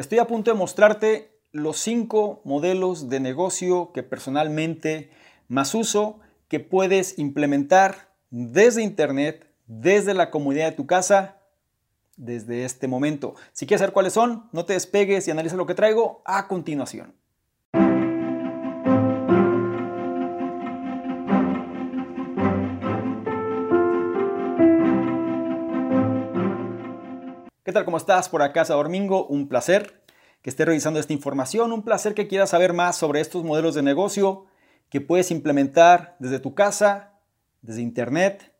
Estoy a punto de mostrarte los cinco modelos de negocio que personalmente más uso, que puedes implementar desde Internet, desde la comunidad de tu casa, desde este momento. Si quieres saber cuáles son, no te despegues y analiza lo que traigo a continuación. ¿Qué tal? ¿Cómo estás? Por acá, Domingo. Un placer que estés revisando esta información. Un placer que quieras saber más sobre estos modelos de negocio que puedes implementar desde tu casa, desde internet,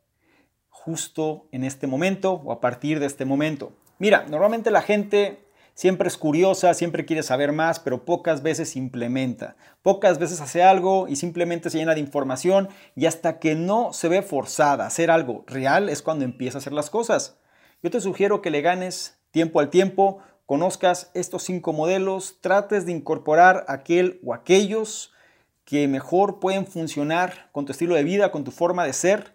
justo en este momento o a partir de este momento. Mira, normalmente la gente siempre es curiosa, siempre quiere saber más, pero pocas veces implementa. Pocas veces hace algo y simplemente se llena de información y hasta que no se ve forzada a hacer algo real es cuando empieza a hacer las cosas. Yo te sugiero que le ganes tiempo al tiempo, conozcas estos cinco modelos, trates de incorporar aquel o aquellos que mejor pueden funcionar con tu estilo de vida, con tu forma de ser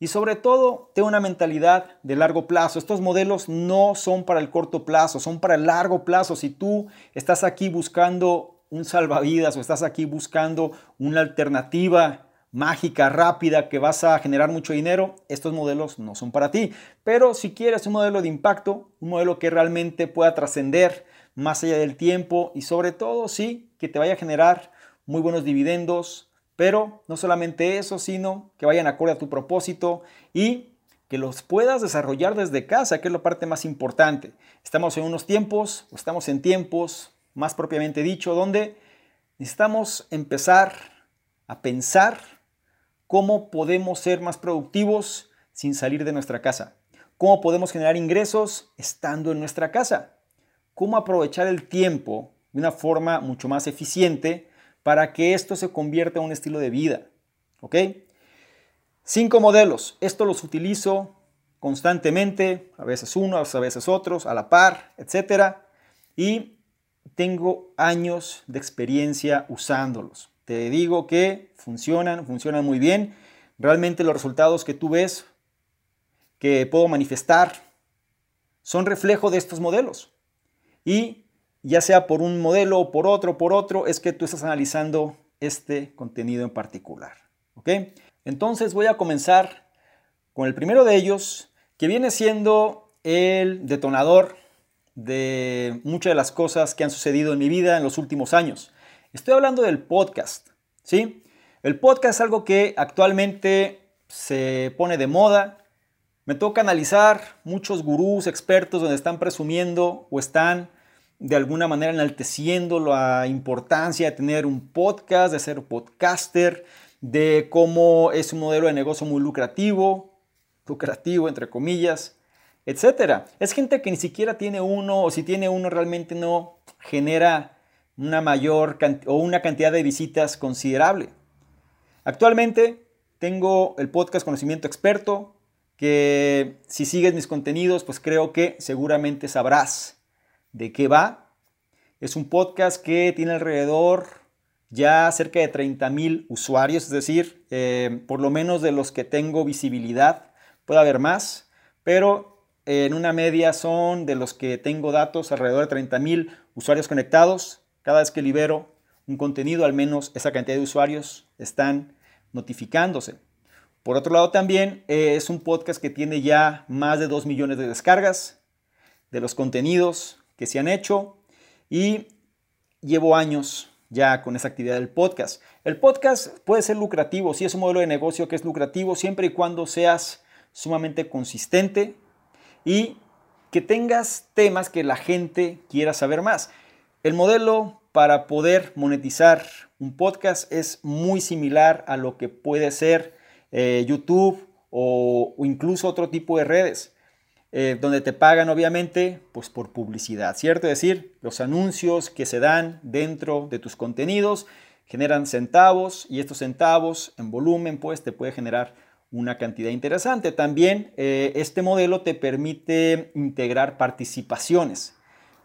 y sobre todo ten una mentalidad de largo plazo. Estos modelos no son para el corto plazo, son para el largo plazo. Si tú estás aquí buscando un salvavidas o estás aquí buscando una alternativa mágica, rápida, que vas a generar mucho dinero, estos modelos no son para ti. Pero si quieres un modelo de impacto, un modelo que realmente pueda trascender más allá del tiempo y sobre todo, sí, que te vaya a generar muy buenos dividendos, pero no solamente eso, sino que vayan acorde a tu propósito y que los puedas desarrollar desde casa, que es la parte más importante. Estamos en unos tiempos, o estamos en tiempos, más propiamente dicho, donde necesitamos empezar a pensar cómo podemos ser más productivos sin salir de nuestra casa, cómo podemos generar ingresos estando en nuestra casa, cómo aprovechar el tiempo de una forma mucho más eficiente para que esto se convierta en un estilo de vida. ¿Ok? Cinco modelos. Esto los utilizo constantemente, a veces uno, a veces otros, a la par, etc. Y tengo años de experiencia usándolos. Te digo que funcionan, funcionan muy bien. Realmente los resultados que tú ves, que puedo manifestar, son reflejo de estos modelos. Y ya sea por un modelo por otro, por otro, es que tú estás analizando este contenido en particular. ¿Ok? Entonces voy a comenzar con el primero de ellos, que viene siendo el detonador de muchas de las cosas que han sucedido en mi vida en los últimos años. Estoy hablando del podcast, ¿sí? El podcast es algo que actualmente se pone de moda. Me toca analizar muchos gurús, expertos, donde están presumiendo o están de alguna manera enalteciendo la importancia de tener un podcast, de ser podcaster, de cómo es un modelo de negocio muy lucrativo, lucrativo entre comillas, etc. Es gente que ni siquiera tiene uno o si tiene uno realmente no genera una mayor o una cantidad de visitas considerable. Actualmente tengo el podcast Conocimiento Experto, que si sigues mis contenidos, pues creo que seguramente sabrás de qué va. Es un podcast que tiene alrededor ya cerca de 30 mil usuarios, es decir, eh, por lo menos de los que tengo visibilidad, puede haber más, pero en una media son de los que tengo datos alrededor de 30 mil usuarios conectados. Cada vez que libero un contenido, al menos esa cantidad de usuarios están notificándose. Por otro lado, también eh, es un podcast que tiene ya más de 2 millones de descargas de los contenidos que se han hecho y llevo años ya con esa actividad del podcast. El podcast puede ser lucrativo, si es un modelo de negocio que es lucrativo, siempre y cuando seas sumamente consistente y que tengas temas que la gente quiera saber más. El modelo para poder monetizar un podcast es muy similar a lo que puede ser eh, YouTube o, incluso otro tipo de redes, eh, donde te pagan obviamente pues por publicidad, ¿cierto? Es decir, los anuncios que se dan dentro de tus contenidos generan centavos y estos centavos en volumen pues te puede generar una cantidad interesante. También eh, este modelo te permite integrar participaciones.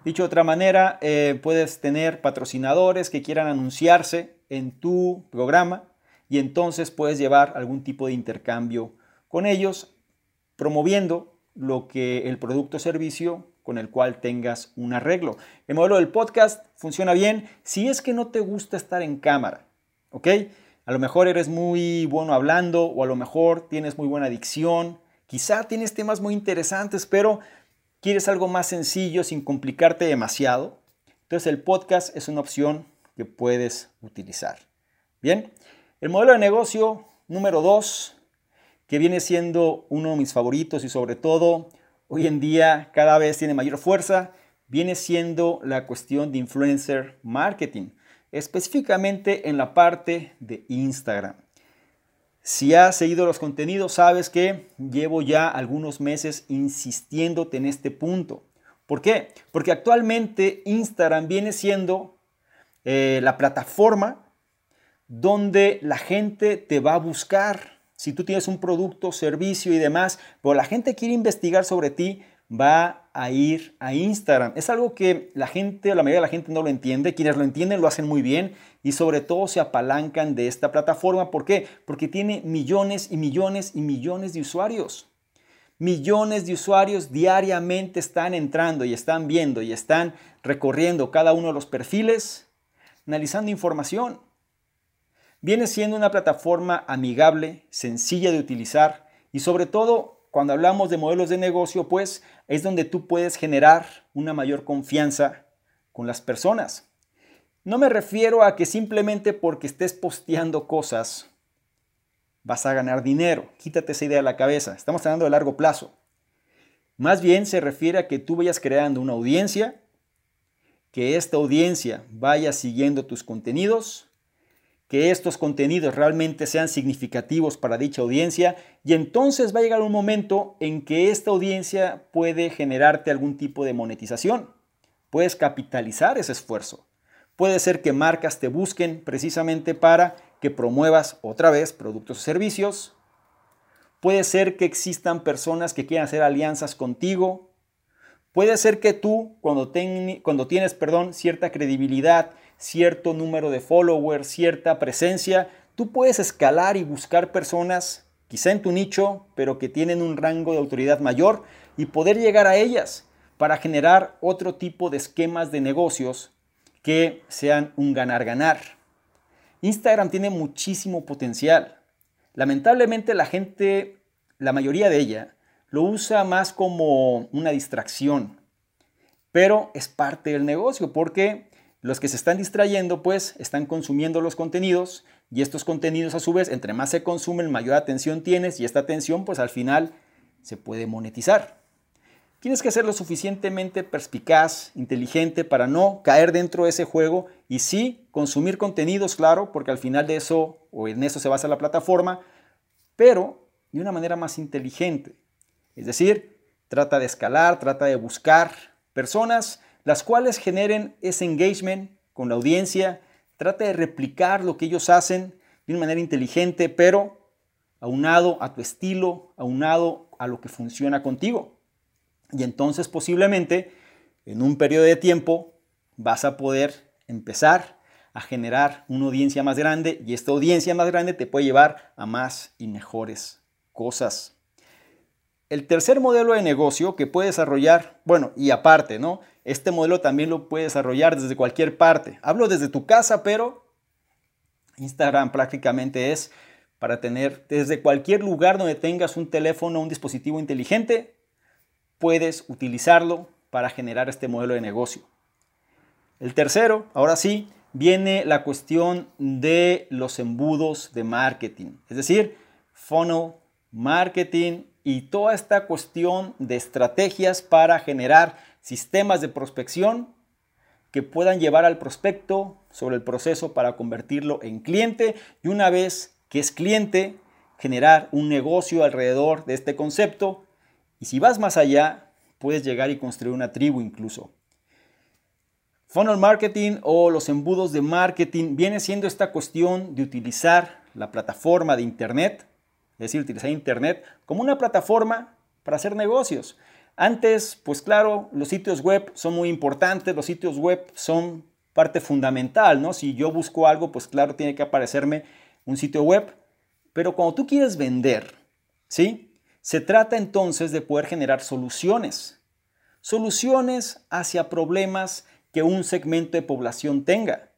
Dicho de otra manera, eh, puedes tener patrocinadores que quieran anunciarse en tu programa y entonces puedes llevar algún tipo de intercambio con ellos, promoviendo lo que el producto o servicio con el cual tengas un arreglo. El modelo del podcast funciona bien si es que no te gusta estar en cámara, ¿ok? A lo mejor eres muy bueno hablando o a lo mejor tienes muy buena dicción, quizá tienes temas muy interesantes, pero quieres algo más sencillo sin complicarte demasiado. Entonces el podcast es una opción que puedes utilizar. Bien, el modelo de negocio número 2, que viene siendo uno de mis favoritos y sobre todo hoy en día cada vez tiene mayor fuerza, viene siendo la cuestión de influencer marketing, específicamente en la parte de Instagram. Si has seguido los contenidos, sabes que llevo ya algunos meses insistiéndote en este punto. ¿Por qué? Porque actualmente Instagram viene siendo eh, la plataforma donde la gente te va a buscar si tú tienes un producto, servicio y demás, pero la gente quiere investigar sobre ti, va a ir a Instagram. Es algo que la gente, la mayoría de la gente no lo entiende. Quienes lo entienden lo hacen muy bien y sobre todo se apalancan de esta plataforma. ¿Por qué? Porque tiene millones y millones y millones de usuarios. Millones de usuarios diariamente están entrando y están viendo y están recorriendo cada uno de los perfiles, analizando información. Viene siendo una plataforma amigable, sencilla de utilizar y sobre todo cuando hablamos de modelos de negocio, pues es donde tú puedes generar una mayor confianza con las personas. No me refiero a que simplemente porque estés posteando cosas vas a ganar dinero. Quítate esa idea de la cabeza. Estamos hablando de largo plazo. Más bien se refiere a que tú vayas creando una audiencia, que esta audiencia vaya siguiendo tus contenidos que estos contenidos realmente sean significativos para dicha audiencia y entonces va a llegar un momento en que esta audiencia puede generarte algún tipo de monetización. Puedes capitalizar ese esfuerzo. Puede ser que marcas te busquen precisamente para que promuevas otra vez productos o servicios. Puede ser que existan personas que quieran hacer alianzas contigo. Puede ser que tú, cuando, cuando tienes perdón, cierta credibilidad cierto número de followers, cierta presencia, tú puedes escalar y buscar personas, quizá en tu nicho, pero que tienen un rango de autoridad mayor y poder llegar a ellas para generar otro tipo de esquemas de negocios que sean un ganar-ganar. Instagram tiene muchísimo potencial. Lamentablemente la gente, la mayoría de ella, lo usa más como una distracción, pero es parte del negocio porque los que se están distrayendo, pues, están consumiendo los contenidos y estos contenidos a su vez, entre más se consumen, mayor atención tienes y esta atención, pues, al final se puede monetizar. Tienes que ser lo suficientemente perspicaz, inteligente para no caer dentro de ese juego y sí consumir contenidos, claro, porque al final de eso o en eso se basa la plataforma, pero de una manera más inteligente. Es decir, trata de escalar, trata de buscar personas las cuales generen ese engagement con la audiencia, trata de replicar lo que ellos hacen de una manera inteligente, pero aunado a tu estilo, aunado a lo que funciona contigo. Y entonces posiblemente en un periodo de tiempo vas a poder empezar a generar una audiencia más grande y esta audiencia más grande te puede llevar a más y mejores cosas. El tercer modelo de negocio que puede desarrollar, bueno, y aparte, ¿no? Este modelo también lo puedes desarrollar desde cualquier parte. Hablo desde tu casa, pero Instagram prácticamente es para tener desde cualquier lugar donde tengas un teléfono, un dispositivo inteligente, puedes utilizarlo para generar este modelo de negocio. El tercero, ahora sí, viene la cuestión de los embudos de marketing, es decir, funnel marketing y toda esta cuestión de estrategias para generar sistemas de prospección que puedan llevar al prospecto sobre el proceso para convertirlo en cliente y una vez que es cliente, generar un negocio alrededor de este concepto y si vas más allá, puedes llegar y construir una tribu incluso. Funnel marketing o los embudos de marketing viene siendo esta cuestión de utilizar la plataforma de Internet, es decir, utilizar Internet como una plataforma para hacer negocios. Antes, pues claro, los sitios web son muy importantes, los sitios web son parte fundamental, ¿no? Si yo busco algo, pues claro, tiene que aparecerme un sitio web. Pero cuando tú quieres vender, ¿sí? Se trata entonces de poder generar soluciones. soluciones hacia problemas que un segmento de población tenga.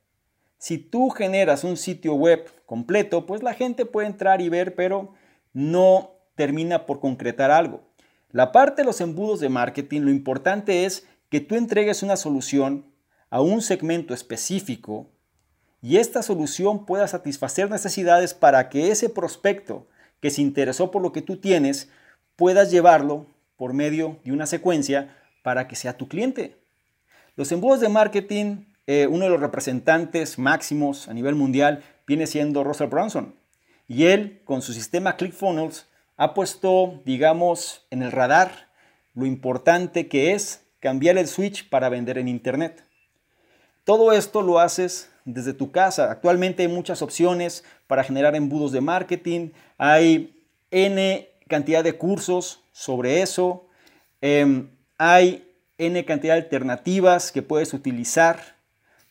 Si tú generas un sitio web completo, pues la gente puede entrar y ver, pero no termina por concretar algo. La parte de los embudos de marketing, lo importante es que tú entregues una solución a un segmento específico y esta solución pueda satisfacer necesidades para que ese prospecto que se interesó por lo que tú tienes puedas llevarlo por medio de una secuencia para que sea tu cliente. Los embudos de marketing, eh, uno de los representantes máximos a nivel mundial viene siendo Russell Brunson. Y él, con su sistema ClickFunnels, ha puesto, digamos, en el radar lo importante que es cambiar el switch para vender en Internet. Todo esto lo haces desde tu casa. Actualmente hay muchas opciones para generar embudos de marketing. Hay N cantidad de cursos sobre eso. Em, hay N cantidad de alternativas que puedes utilizar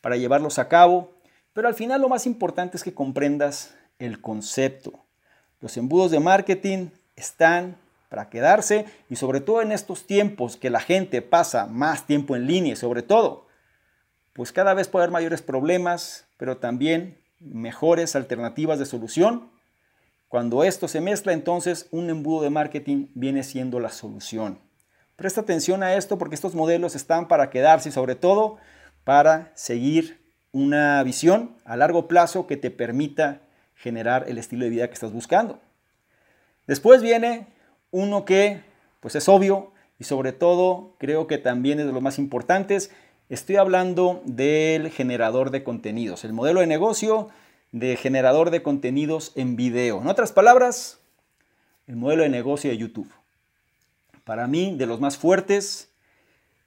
para llevarlos a cabo. Pero al final lo más importante es que comprendas el concepto. Los embudos de marketing están para quedarse y sobre todo en estos tiempos que la gente pasa más tiempo en línea sobre todo pues cada vez puede haber mayores problemas, pero también mejores alternativas de solución. Cuando esto se mezcla, entonces un embudo de marketing viene siendo la solución. Presta atención a esto porque estos modelos están para quedarse y sobre todo para seguir una visión a largo plazo que te permita generar el estilo de vida que estás buscando. Después viene uno que pues es obvio y sobre todo creo que también es de los más importantes Estoy hablando del generador de contenidos, el modelo de negocio de generador de contenidos en video. En otras palabras, el modelo de negocio de YouTube. Para mí, de los más fuertes,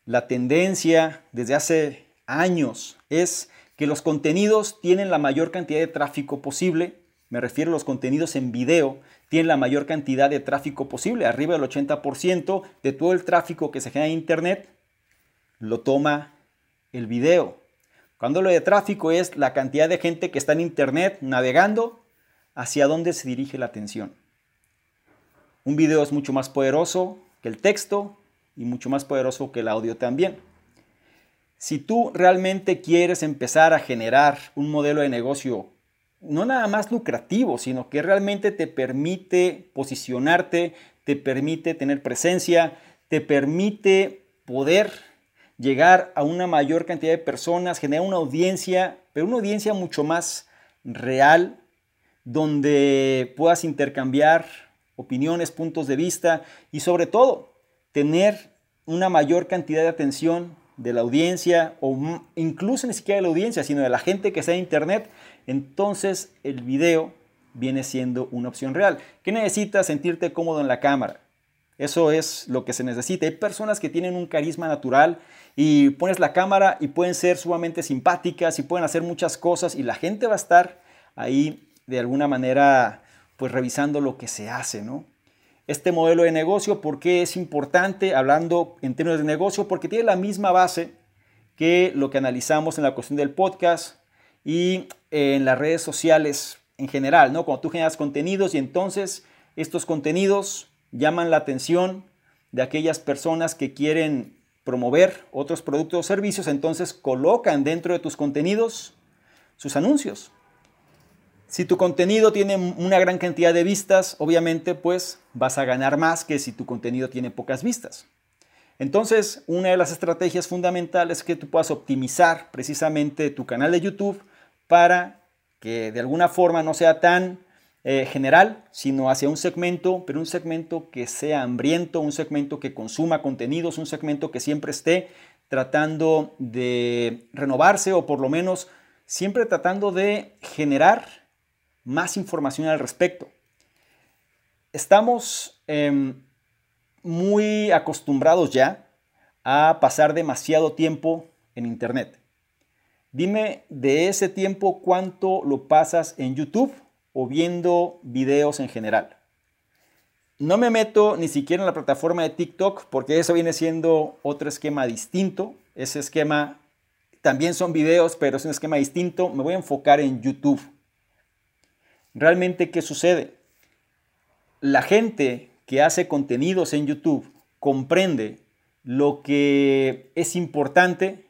la tendencia desde hace años es que los contenidos tienen la mayor cantidad de tráfico posible. Me refiero a los contenidos en video, tienen la mayor cantidad de tráfico posible. Arriba del 80% de todo el tráfico que se genera en Internet lo toma el video. Cuando lo de tráfico es la cantidad de gente que está en Internet navegando, hacia dónde se dirige la atención. Un video es mucho más poderoso que el texto y mucho más poderoso que el audio también. Si tú realmente quieres empezar a generar un modelo de negocio no nada más lucrativo, sino que realmente te permite posicionarte, te permite tener presencia, te permite poder llegar a una mayor cantidad de personas, generar una audiencia, pero una audiencia mucho más real, donde puedas intercambiar opiniones, puntos de vista y sobre todo tener una mayor cantidad de atención de la audiencia o incluso ni siquiera de la audiencia, sino de la gente que está en internet, entonces el video viene siendo una opción real. ¿Qué necesitas? Sentirte cómodo en la cámara. Eso es lo que se necesita. Hay personas que tienen un carisma natural y pones la cámara y pueden ser sumamente simpáticas y pueden hacer muchas cosas y la gente va a estar ahí de alguna manera pues revisando lo que se hace, ¿no? Este modelo de negocio, ¿por qué es importante? Hablando en términos de negocio, porque tiene la misma base que lo que analizamos en la cuestión del podcast y en las redes sociales en general, ¿no? Cuando tú generas contenidos y entonces estos contenidos llaman la atención de aquellas personas que quieren promover otros productos o servicios, entonces colocan dentro de tus contenidos sus anuncios. Si tu contenido tiene una gran cantidad de vistas, obviamente pues vas a ganar más que si tu contenido tiene pocas vistas. Entonces, una de las estrategias fundamentales es que tú puedas optimizar precisamente tu canal de YouTube para que de alguna forma no sea tan eh, general, sino hacia un segmento, pero un segmento que sea hambriento, un segmento que consuma contenidos, un segmento que siempre esté tratando de renovarse o por lo menos siempre tratando de generar más información al respecto. Estamos em, muy acostumbrados ya a pasar demasiado tiempo en Internet. Dime de ese tiempo cuánto lo pasas en YouTube o viendo videos en general. No me meto ni siquiera en la plataforma de TikTok porque eso viene siendo otro esquema distinto. Ese esquema también son videos, pero es un esquema distinto. Me voy a enfocar en YouTube. Realmente, ¿qué sucede? La gente que hace contenidos en YouTube comprende lo que es importante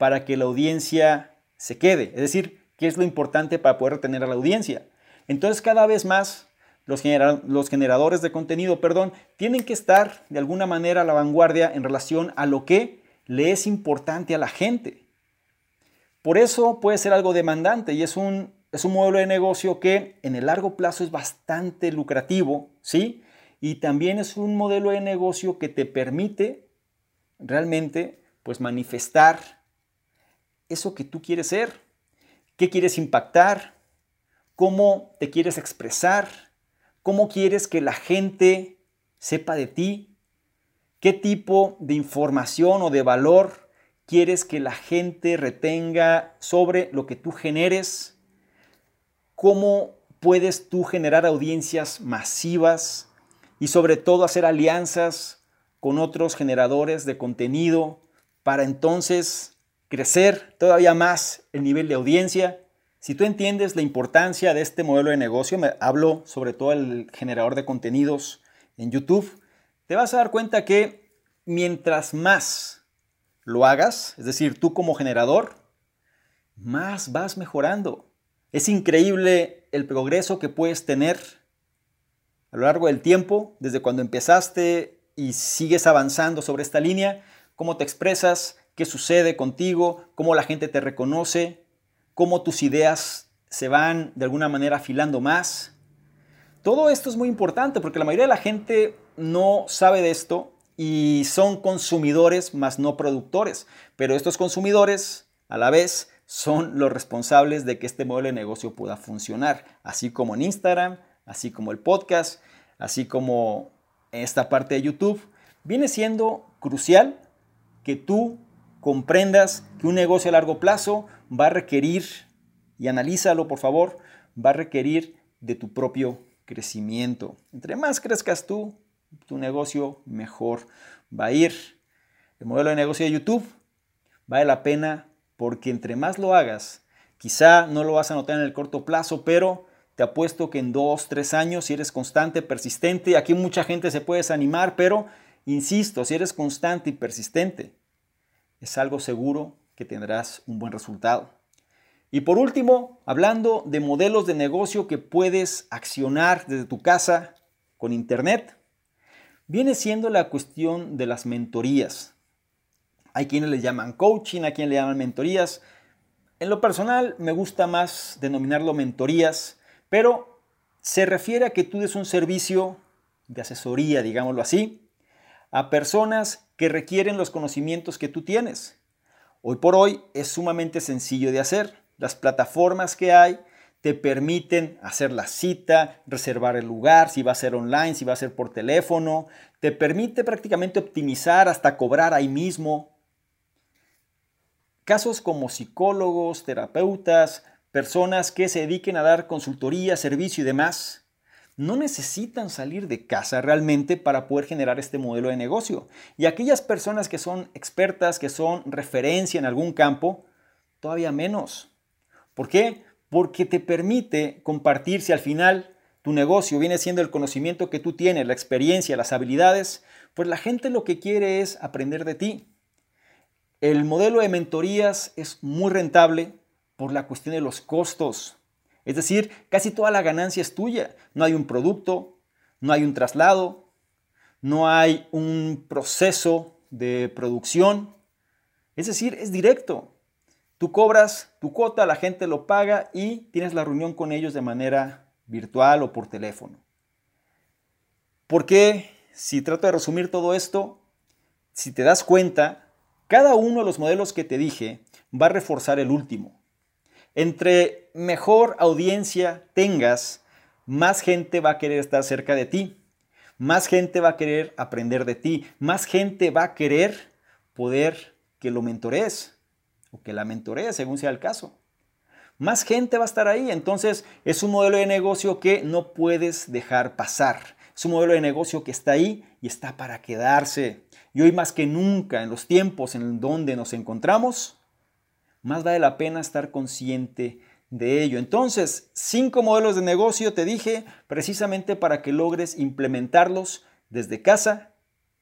para que la audiencia se quede. Es decir, qué es lo importante para poder retener a la audiencia. Entonces cada vez más los, generadores de contenido, perdón, tienen que estar de alguna manera a la vanguardia en relación a lo que le es importante a la gente. Por eso puede ser algo demandante y es un, es un modelo de negocio que en el largo plazo es bastante lucrativo, ¿sí? Y también es un modelo de negocio que te permite realmente pues manifestar eso que tú quieres ser, qué quieres impactar, cómo te quieres expresar, cómo quieres que la gente sepa de ti, qué tipo de información o de valor quieres que la gente retenga sobre lo que tú generes, cómo puedes tú generar audiencias masivas y sobre todo hacer alianzas con otros generadores de contenido para entonces crecer todavía más el nivel de audiencia. Si tú entiendes la importancia de este modelo de negocio, me hablo sobre todo el generador de contenidos en YouTube, te vas a dar cuenta que mientras más lo hagas, es decir, tú como generador, más vas mejorando. Es increíble el progreso que puedes tener a lo largo del tiempo, desde cuando empezaste y sigues avanzando sobre esta línea, cómo te expresas, qué sucede contigo, cómo la gente te reconoce, cómo tus ideas se van de alguna manera afilando más. Todo esto es muy importante porque la mayoría de la gente no sabe de esto y son consumidores más no productores, pero estos consumidores a la vez son los responsables de que este modelo de negocio pueda funcionar, así como en Instagram, así como el podcast, así como esta parte de YouTube, viene siendo crucial que tú comprendas que un negocio a largo plazo va a requerir, y analízalo por favor, va a requerir de tu propio crecimiento. Entre más crezcas tú, tu negocio mejor va a ir. El modelo de negocio de YouTube vale la pena porque entre más lo hagas, quizá no lo vas a notar en el corto plazo, pero te apuesto que en dos, tres años, si eres constante, persistente, aquí mucha gente se puede desanimar, pero insisto, si eres constante y persistente, es algo seguro que tendrás un buen resultado. Y por último, hablando de modelos de negocio que puedes accionar desde tu casa con Internet, viene siendo la cuestión de las mentorías. Hay quienes le llaman coaching, hay quienes le llaman mentorías. En lo personal me gusta más denominarlo mentorías pero se refiere a que tú des un servicio de asesoría, digámoslo así, a personas que requieren los conocimientos que tú tienes. Hoy por hoy es sumamente sencillo de hacer. Las plataformas que hay te permiten hacer la cita, reservar el lugar, si va a ser online, si va a ser por teléfono, te permite prácticamente optimizar hasta cobrar ahí mismo. Casos como psicólogos, terapeutas, personas que se dediquen a dar consultoría, servicio y demás, no necesitan salir de casa realmente para poder generar este modelo de negocio. Y aquellas personas que son expertas, que son referencia en algún campo, todavía menos. ¿Por qué? Porque te permite compartir si al final tu negocio viene siendo el conocimiento que tú tienes, la experiencia, las habilidades, pues la gente lo que quiere es aprender de ti. El modelo de mentorías es muy rentable, por la cuestión de los costos. Es decir, casi toda la ganancia es tuya. No hay un producto, no hay un traslado, no hay un proceso de producción. Es decir, es directo. Tú cobras tu cuota, la gente lo paga y tienes la reunión con ellos de manera virtual o por teléfono. ¿Por qué? Si trato de resumir todo esto, si te das cuenta, cada uno de los modelos que te dije va a reforzar el último. Entre mejor audiencia tengas, más gente va a querer estar cerca de ti, más gente va a querer aprender de ti, más gente va a querer poder que lo mentores o que la mentorees, según sea el caso. Más gente va a estar ahí, entonces es un modelo de negocio que no puedes dejar pasar. Es un modelo de negocio que está ahí y está para quedarse. Y hoy más que nunca, en los tiempos en donde nos encontramos, más vale la pena estar consciente de ello. Entonces, cinco modelos de negocio te dije precisamente para que logres implementarlos desde casa.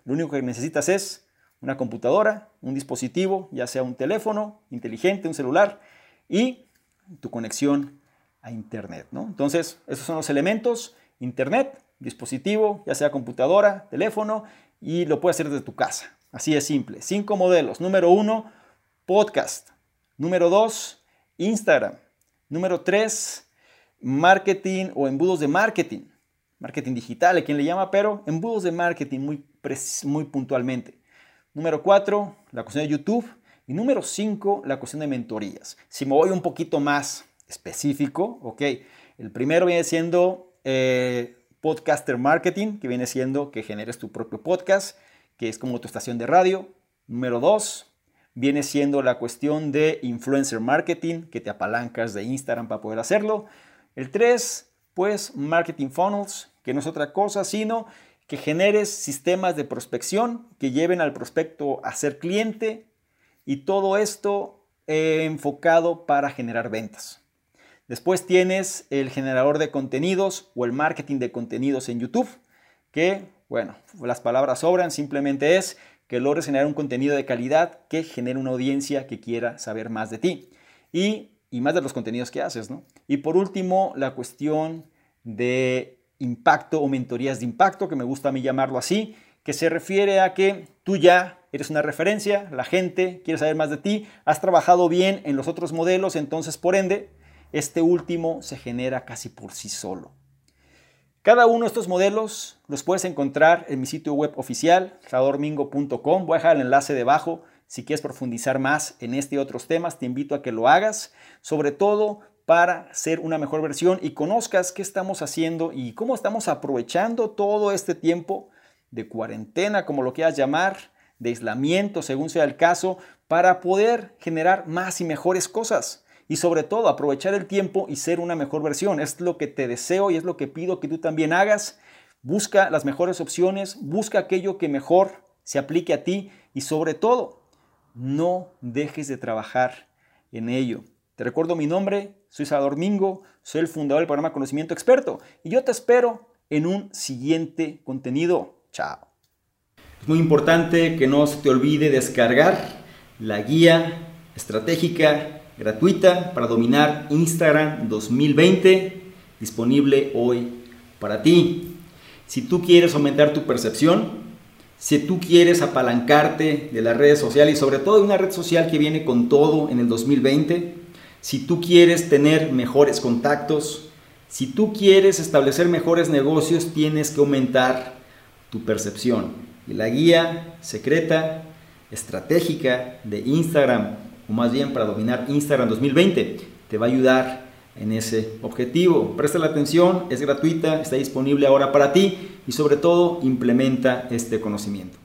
Lo único que necesitas es una computadora, un dispositivo, ya sea un teléfono inteligente, un celular y tu conexión a Internet. ¿no? Entonces, esos son los elementos, Internet, dispositivo, ya sea computadora, teléfono, y lo puedes hacer desde tu casa. Así de simple. Cinco modelos. Número uno, podcast. Número dos, Instagram. Número tres, marketing o embudos de marketing. Marketing digital, a quien le llama, pero embudos de marketing muy, muy puntualmente. Número cuatro, la cuestión de YouTube. Y número cinco, la cuestión de mentorías. Si me voy un poquito más específico, ok. El primero viene siendo eh, podcaster marketing, que viene siendo que generes tu propio podcast, que es como tu estación de radio. Número dos, viene siendo la cuestión de influencer marketing, que te apalancas de Instagram para poder hacerlo. El 3, pues marketing funnels, que no es otra cosa, sino que generes sistemas de prospección que lleven al prospecto a ser cliente y todo esto enfocado para generar ventas. Después tienes el generador de contenidos o el marketing de contenidos en YouTube, que, bueno, las palabras sobran, simplemente es que logres generar un contenido de calidad que genere una audiencia que quiera saber más de ti. Y y más de los contenidos que haces, ¿no? Y por último, la cuestión de impacto o mentorías de impacto, que me gusta a mí llamarlo así, que se refiere a que tú ya eres una referencia, la gente quiere saber más de ti, has trabajado bien en los otros modelos, entonces por ende, este último se genera casi por sí solo. Cada uno de estos modelos los puedes encontrar en mi sitio web oficial, salvadormingo.com. Voy a dejar el enlace debajo si quieres profundizar más en este y otros temas, te invito a que lo hagas, sobre todo para ser una mejor versión y conozcas qué estamos haciendo y cómo estamos aprovechando todo este tiempo de cuarentena, como lo quieras llamar, de aislamiento, según sea el caso, para poder generar más y mejores cosas. Y sobre todo aprovechar el tiempo y ser una mejor versión. Es lo que te deseo y es lo que pido que tú también hagas. Busca las mejores opciones, busca aquello que mejor se aplique a ti y sobre todo no dejes de trabajar en ello. Te recuerdo mi nombre, soy Salvador Mingo, soy el fundador del programa Conocimiento Experto y yo te espero en un siguiente contenido. Chao. Es muy importante que no se te olvide descargar la guía estratégica gratuita para dominar Instagram 2020 disponible hoy para ti. Si tú quieres aumentar tu percepción, si tú quieres apalancarte de las redes sociales y sobre todo de una red social que viene con todo en el 2020, si tú quieres tener mejores contactos, si tú quieres establecer mejores negocios, tienes que aumentar tu percepción. Y la guía secreta, estratégica de Instagram, o más bien para dominar Instagram 2020, te va a ayudar en ese objetivo. Presta la atención, es gratuita, está disponible ahora para ti y sobre todo implementa este conocimiento.